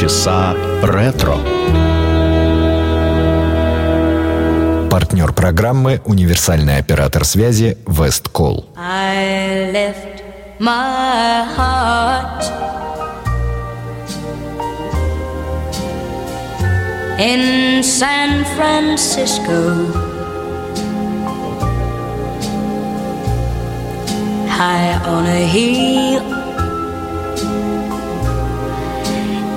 Полчаса ретро. Партнер программы «Универсальный оператор связи Весткол. In San Francisco. High on a hill,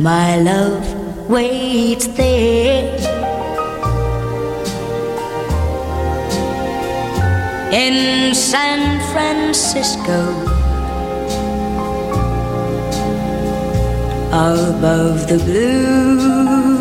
my love waits there. In San Francisco, above the blue,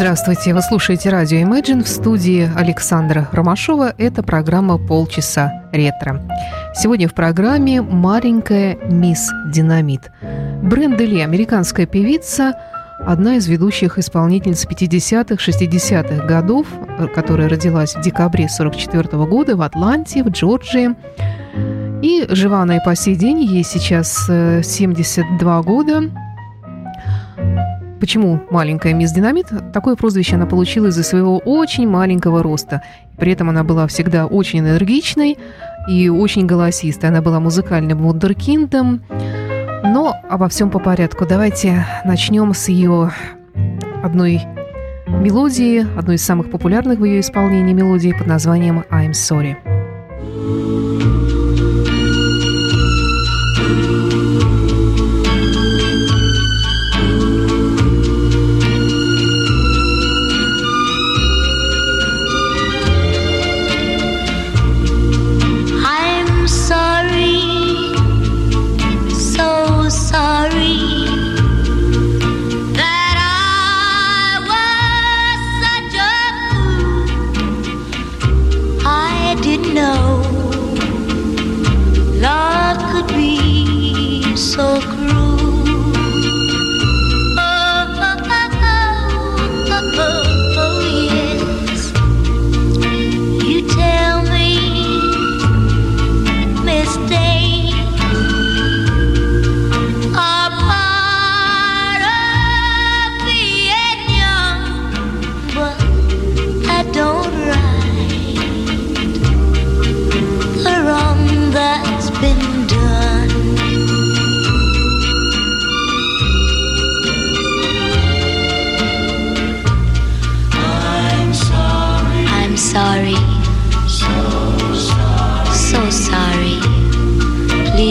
Здравствуйте, вы слушаете радио Imagine в студии Александра Ромашова. Это программа «Полчаса ретро». Сегодня в программе маленькая мисс Динамит. Бренда Ли, американская певица, одна из ведущих исполнительниц 50-х, 60-х годов, которая родилась в декабре 44 года в Атланте, в Джорджии. И жива она и по сей день, ей сейчас 72 э, года. Почему маленькая мисс Динамит? Такое прозвище она получила из-за своего очень маленького роста. При этом она была всегда очень энергичной и очень голосистой. Она была музыкальным вундеркиндом. Но обо всем по порядку. Давайте начнем с ее одной мелодии, одной из самых популярных в ее исполнении мелодии под названием «I'm Sorry».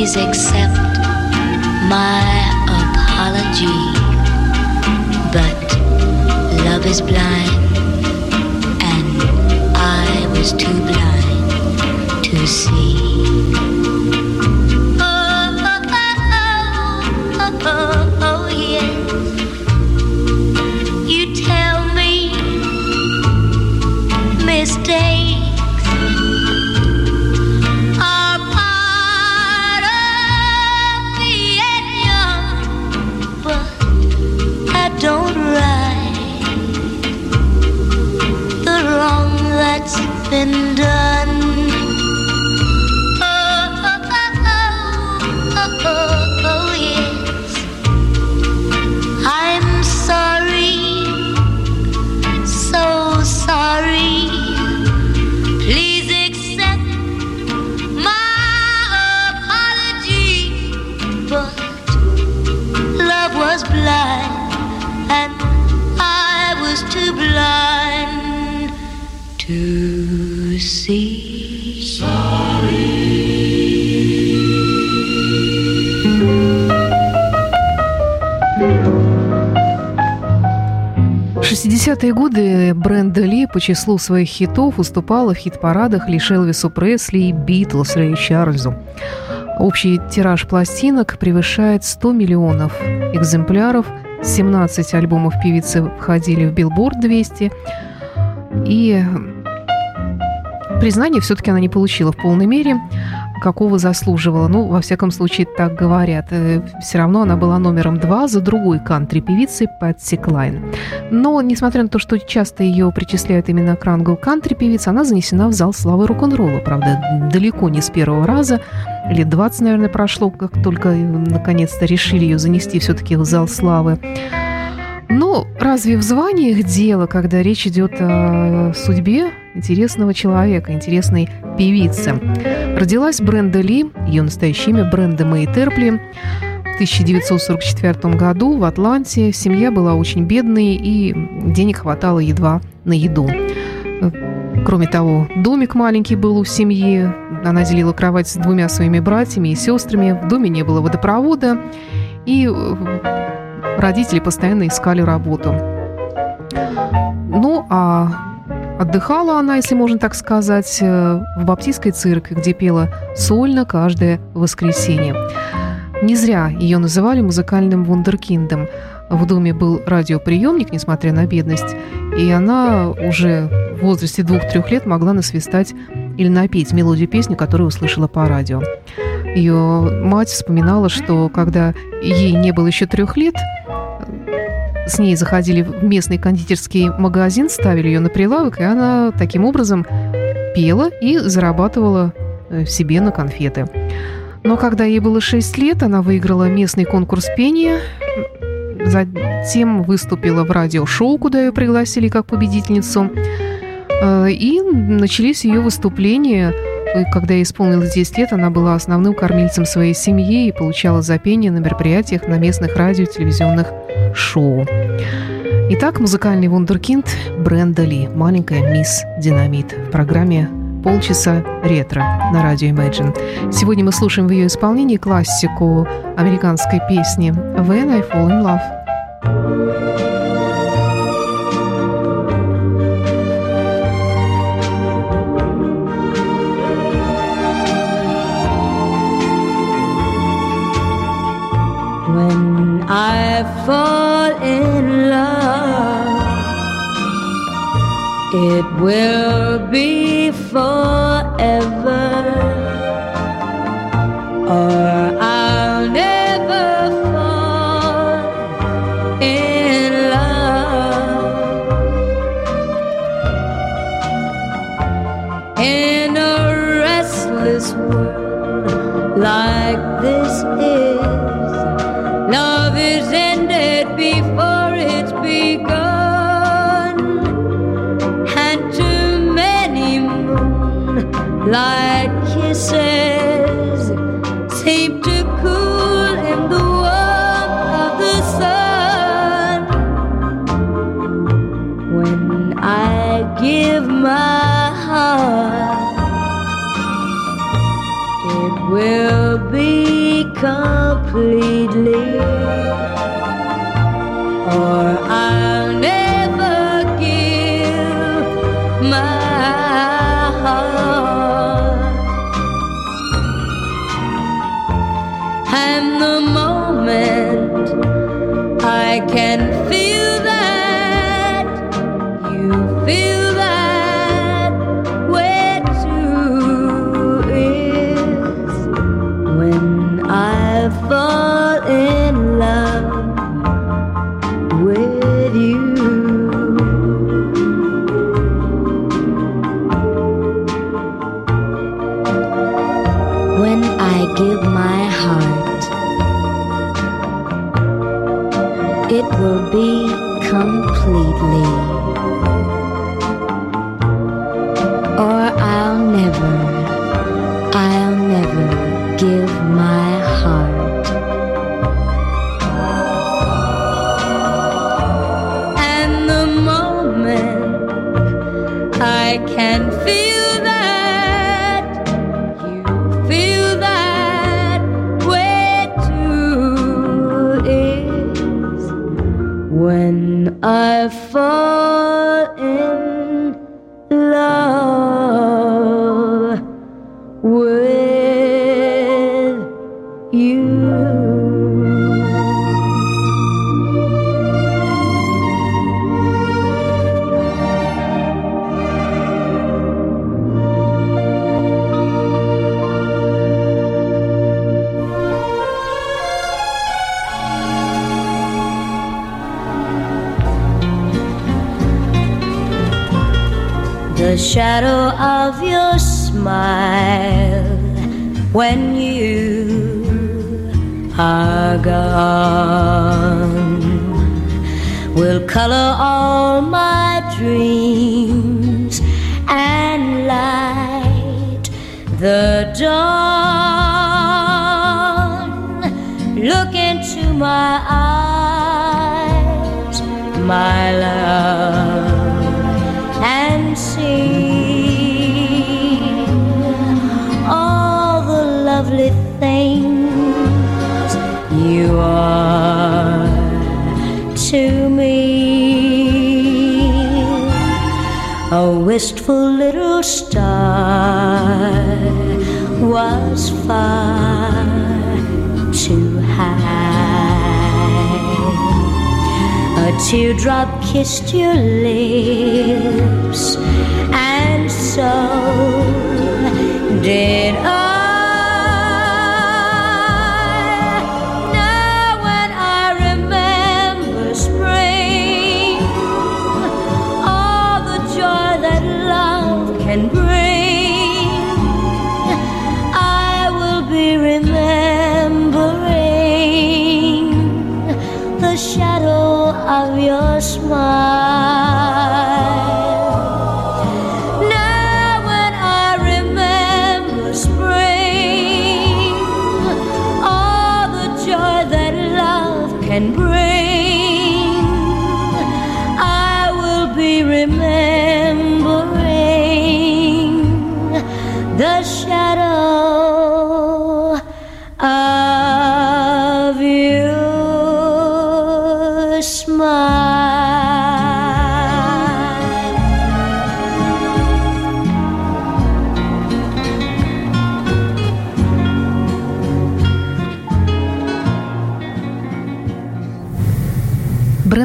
Please accept my apology. But love is blind, 70-е годы Бренда Ли по числу своих хитов уступала в хит-парадах лишь Элвису Пресли и Битлз Рэй Чарльзу. Общий тираж пластинок превышает 100 миллионов экземпляров, 17 альбомов певицы входили в Билборд 200, и признание все-таки она не получила в полной мере какого заслуживала. Ну, во всяком случае, так говорят. Все равно она была номером два за другой кантри-певицей Пэтси Клайн. Но, несмотря на то, что часто ее причисляют именно к рангу кантри-певицы, она занесена в зал славы рок-н-ролла. Правда, далеко не с первого раза. Лет 20, наверное, прошло, как только наконец-то решили ее занести все-таки в зал славы. Но разве в званиях дело, когда речь идет о судьбе интересного человека, интересной певицы? Родилась Бренда Ли, ее настоящее имя Бренда Мэй Терпли, в 1944 году в Атланте. Семья была очень бедной, и денег хватало едва на еду. Кроме того, домик маленький был у семьи. Она делила кровать с двумя своими братьями и сестрами. В доме не было водопровода. И родители постоянно искали работу. Ну, а отдыхала она, если можно так сказать, в баптистской церкви, где пела сольно каждое воскресенье. Не зря ее называли музыкальным вундеркиндом. В доме был радиоприемник, несмотря на бедность, и она уже в возрасте двух-трех лет могла насвистать или напеть мелодию песни, которую услышала по радио. Ее мать вспоминала, что когда ей не было еще трех лет, с ней заходили в местный кондитерский магазин, ставили ее на прилавок, и она таким образом пела и зарабатывала себе на конфеты. Но когда ей было 6 лет, она выиграла местный конкурс пения, затем выступила в радиошоу, куда ее пригласили как победительницу, и начались ее выступления и когда ей исполнилось 10 лет, она была основным кормильцем своей семьи и получала за пение на мероприятиях на местных радио и телевизионных шоу. Итак, музыкальный вундеркинд Бренда Ли, маленькая мисс Динамит в программе полчаса ретро на радио Imagine. Сегодня мы слушаем в ее исполнении классику американской песни «When I Fall in Love». I give my heart, it will be completely, or I'll never the shadow of your smile when you are gone will color all my dreams and light the dawn. Look into my eyes, my love, wistful little star was far too high. A teardrop kissed your lips,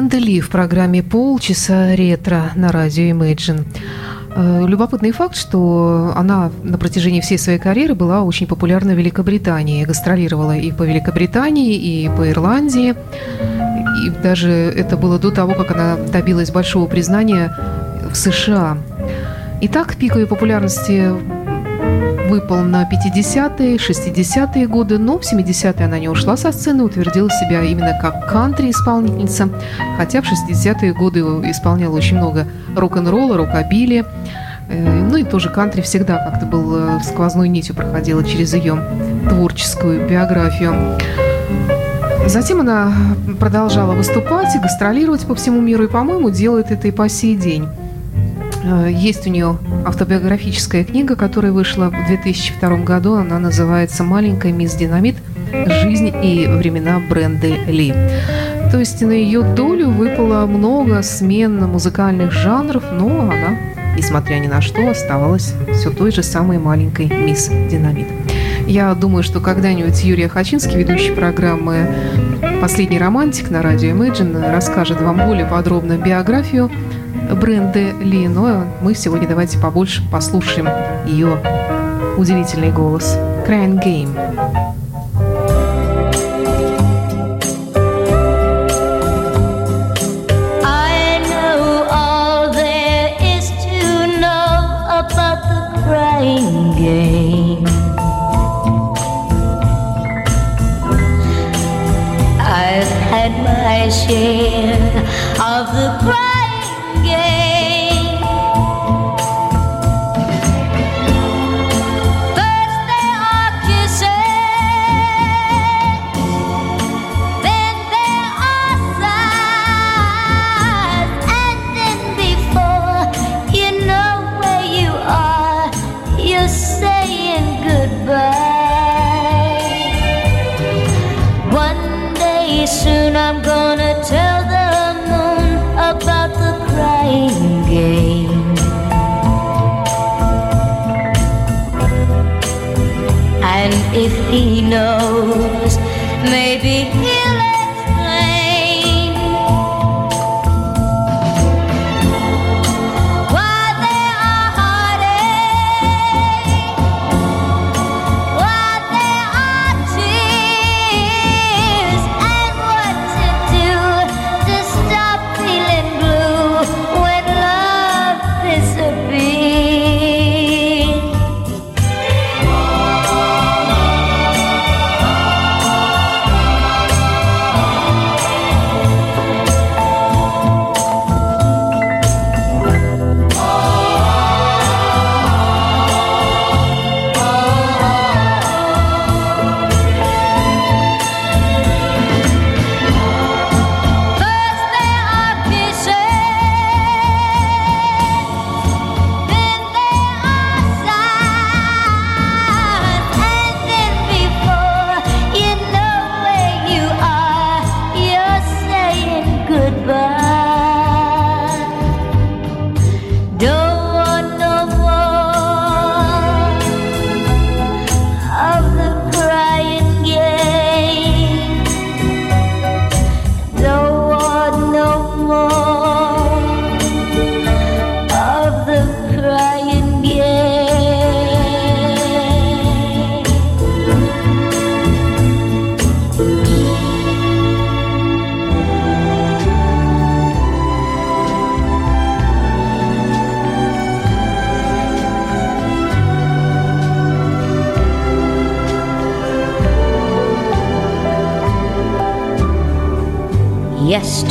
Бренда Ли в программе «Полчаса ретро» на радио Imagine. Э, Любопытный факт, что она на протяжении всей своей карьеры была очень популярна в Великобритании. Гастролировала и по Великобритании, и по Ирландии. И даже это было до того, как она добилась большого признания в США. Итак, пик ее популярности выпал на 50-е, 60-е годы, но в 70-е она не ушла со сцены, утвердила себя именно как кантри-исполнительница, хотя в 60-е годы исполняла очень много рок-н-ролла, рокобили, Э, ну и тоже кантри всегда как-то был э, сквозной нитью проходила через ее творческую биографию. Затем она продолжала выступать и гастролировать по всему миру, и, по-моему, делает это и по сей день. Э, Есть у нее автобиографическая книга, которая вышла в 2002 году. Она называется «Маленькая мисс Динамит. жизнь и времена Бренды Ли. То есть на ее долю выпало много смен музыкальных жанров, но она, несмотря ни на что, оставалась все той же самой маленькой мисс Динамит. Я думаю, что когда-нибудь Юрий Хачинский, ведущий программы «Последний романтик» на радио Imagine, расскажет вам более подробно биографию Бренды Ли. Но мы сегодня давайте побольше послушаем ее удивительный голос. Crying Game. I've had my share of the crying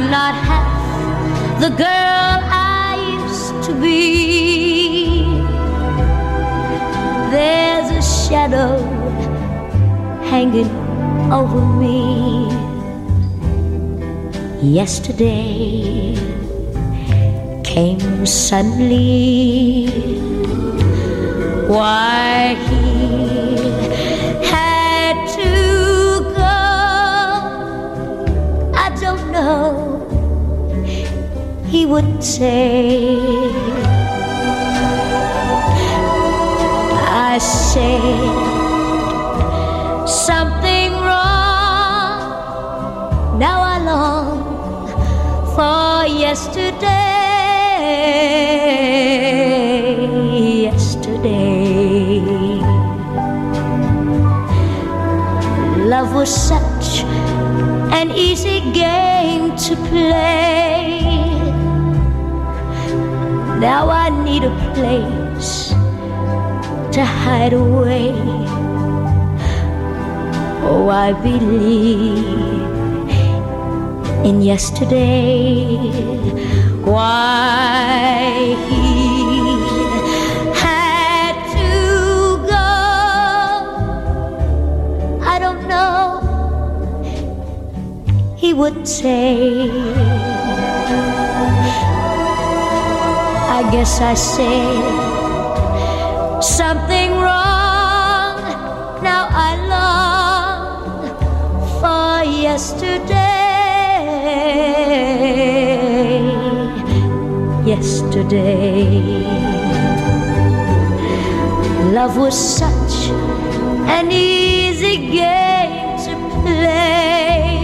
I'm not half the girl I used to be. There's a shadow hanging over me. Yesterday came suddenly. Why he had to go, I don't know. He would say, I said something wrong. Now I long for yesterday. Yesterday. Love was such an easy game to play. Now I need a place to hide away. Oh, I believe in yesterday. Why he had to go, I don't know. He would say, I guess I said something wrong. Now I long for yesterday. Yesterday, love was such an easy game to play.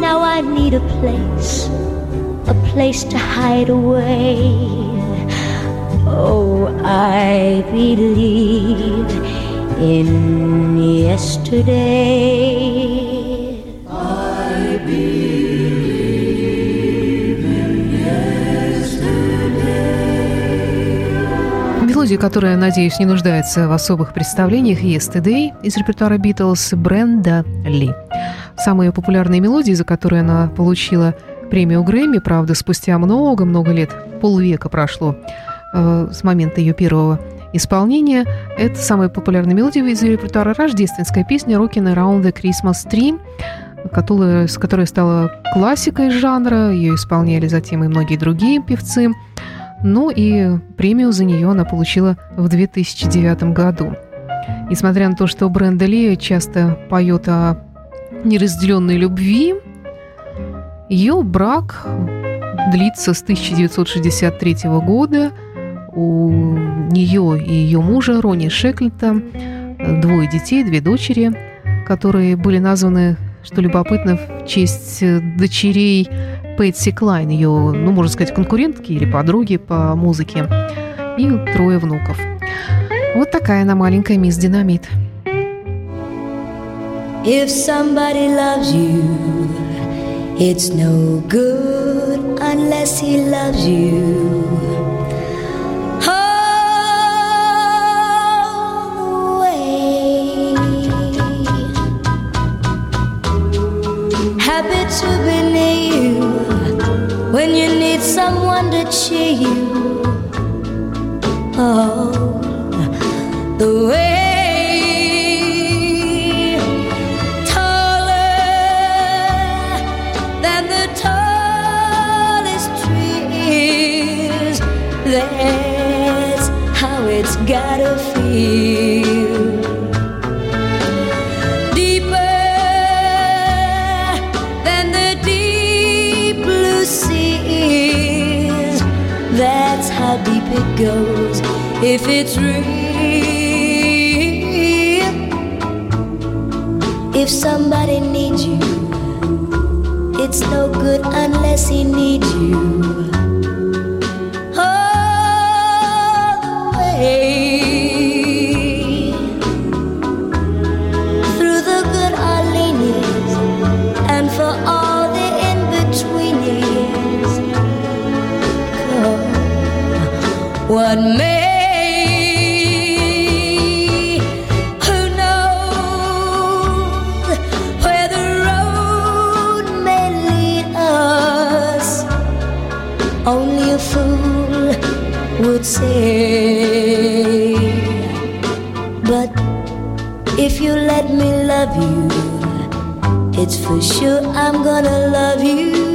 Now I need a place, place to hide away. Oh, I believe in yesterday. Мелодия, которая, надеюсь, не нуждается в особых представлениях «Yesterday» из репертуара Битлз Бренда Ли. Самые популярные мелодии, за которые она получила премию Грэмми, правда, спустя много-много лет, полвека прошло э, с момента ее первого исполнения. Это самая популярная мелодия из репертуара рождественская песня «Rockin' Around the Christmas Tree», которая, с которой стала классикой жанра. Ее исполняли затем и многие другие певцы. Ну и премию за нее она получила в 2009 году. Несмотря на то, что Бренда Ли часто поет о неразделенной любви, ее брак длится с 1963 года. У нее и ее мужа Рони Шеклета двое детей, две дочери, которые были названы, что любопытно, в честь дочерей Пэтси Клайн, ее, ну, можно сказать, конкурентки или подруги по музыке, и трое внуков. Вот такая она маленькая мисс Динамит. If somebody loves you, it's no good unless he loves you. All the way. Happy to be near you when you need someone to cheer you. Oh, the way That's how it's gotta feel. Deeper than the deep blue seas. That's how deep it goes if it's real. If somebody needs you, it's no good unless he needs you. It's for sure I'm gonna love you.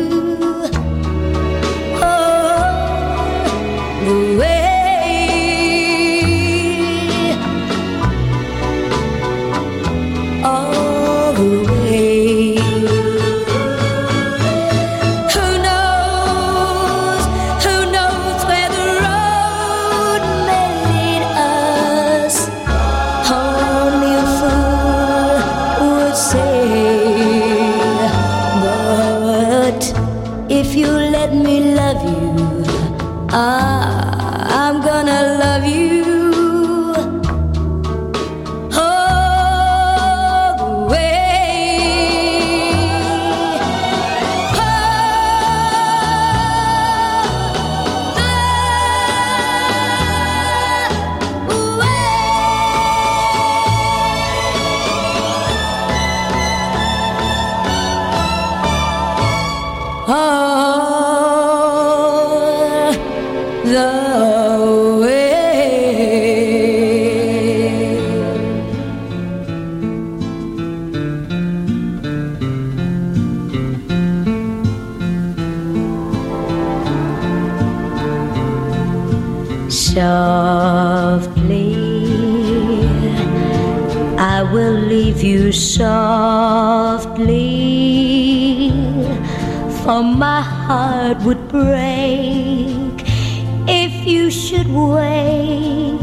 Heart would break if you should wake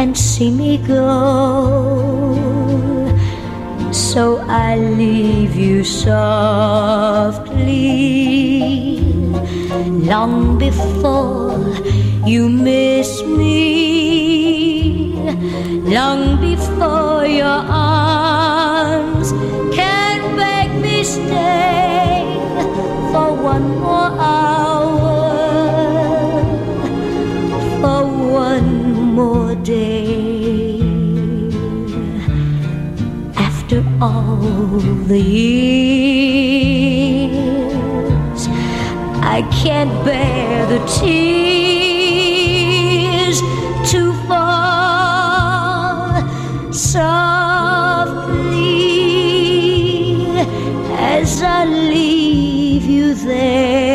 and see me go. So I leave you softly long before you miss the years, I can't bear the tears to fall softly as I leave you there.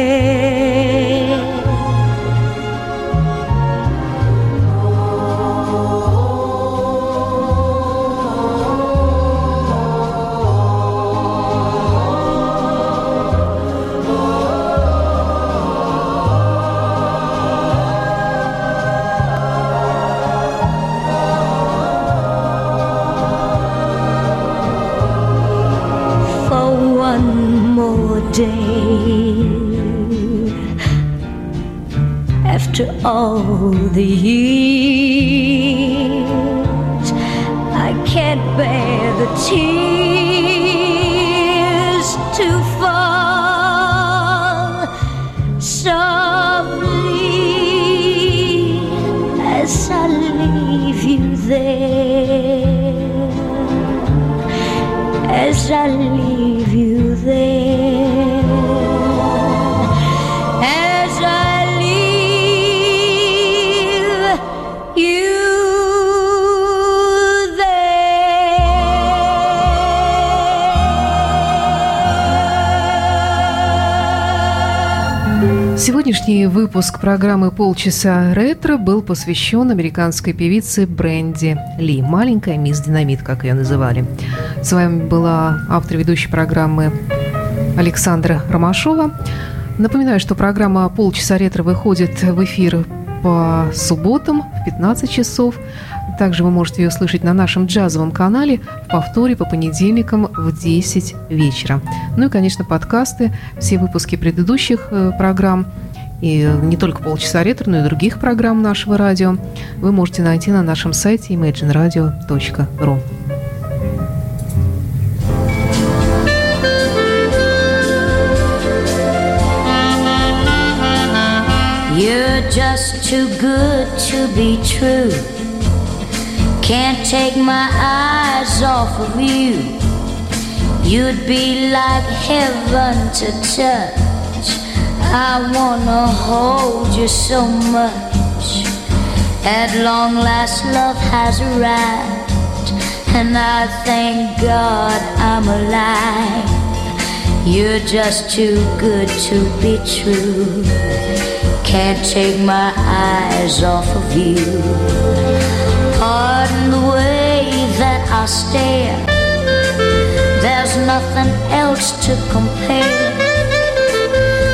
The выпуск программы «Полчаса ретро» был посвящен американской певице Бренди Ли, маленькая мисс Динамит, как ее называли. С вами была автор ведущей программы Александра Ромашова. Напоминаю, что программа «Полчаса ретро» выходит в эфир по субботам в 15 часов. Также вы можете ее слышать на нашем джазовом канале в повторе по понедельникам в 10 вечера. Ну и, конечно, подкасты, все выпуски предыдущих э, программ и не только полчаса ретро, но и других программ нашего радио вы можете найти на нашем сайте imagineradio.ru. You're just too good to be true. Can't take my eyes off of you. You'd be like heaven to touch. I wanna hold you so much. At long last, love has arrived, and I thank God I'm alive. You're just too good to be true. Can't take my eyes off of you. Pardon the way that I stare. There's nothing else to compare.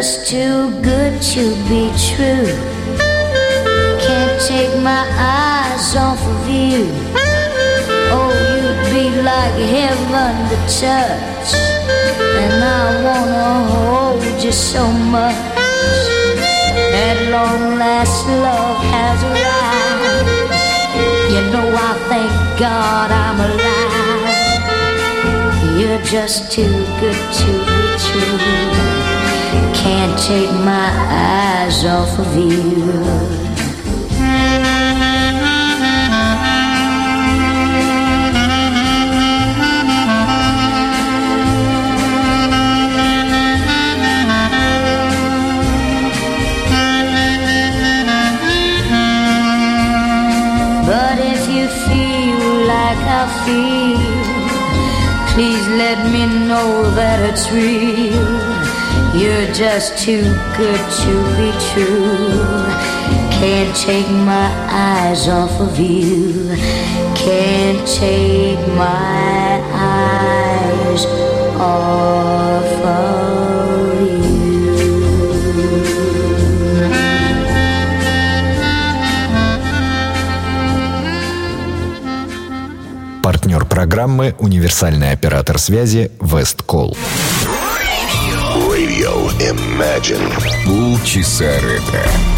Just too good to be true. Can't take my eyes off of you. Oh, you'd be like heaven to touch. And I wanna hold you so much. At long last, love has arrived. You know, I thank God I'm alive. You're just too good to be true. Can't take my eyes off of you. Too good to be true. Can't take my eyes off of you. Can't take my eyes off of you. Партнер программы «Универсальный оператор связи Весткол». Radio Imagine. Полчаса ретро.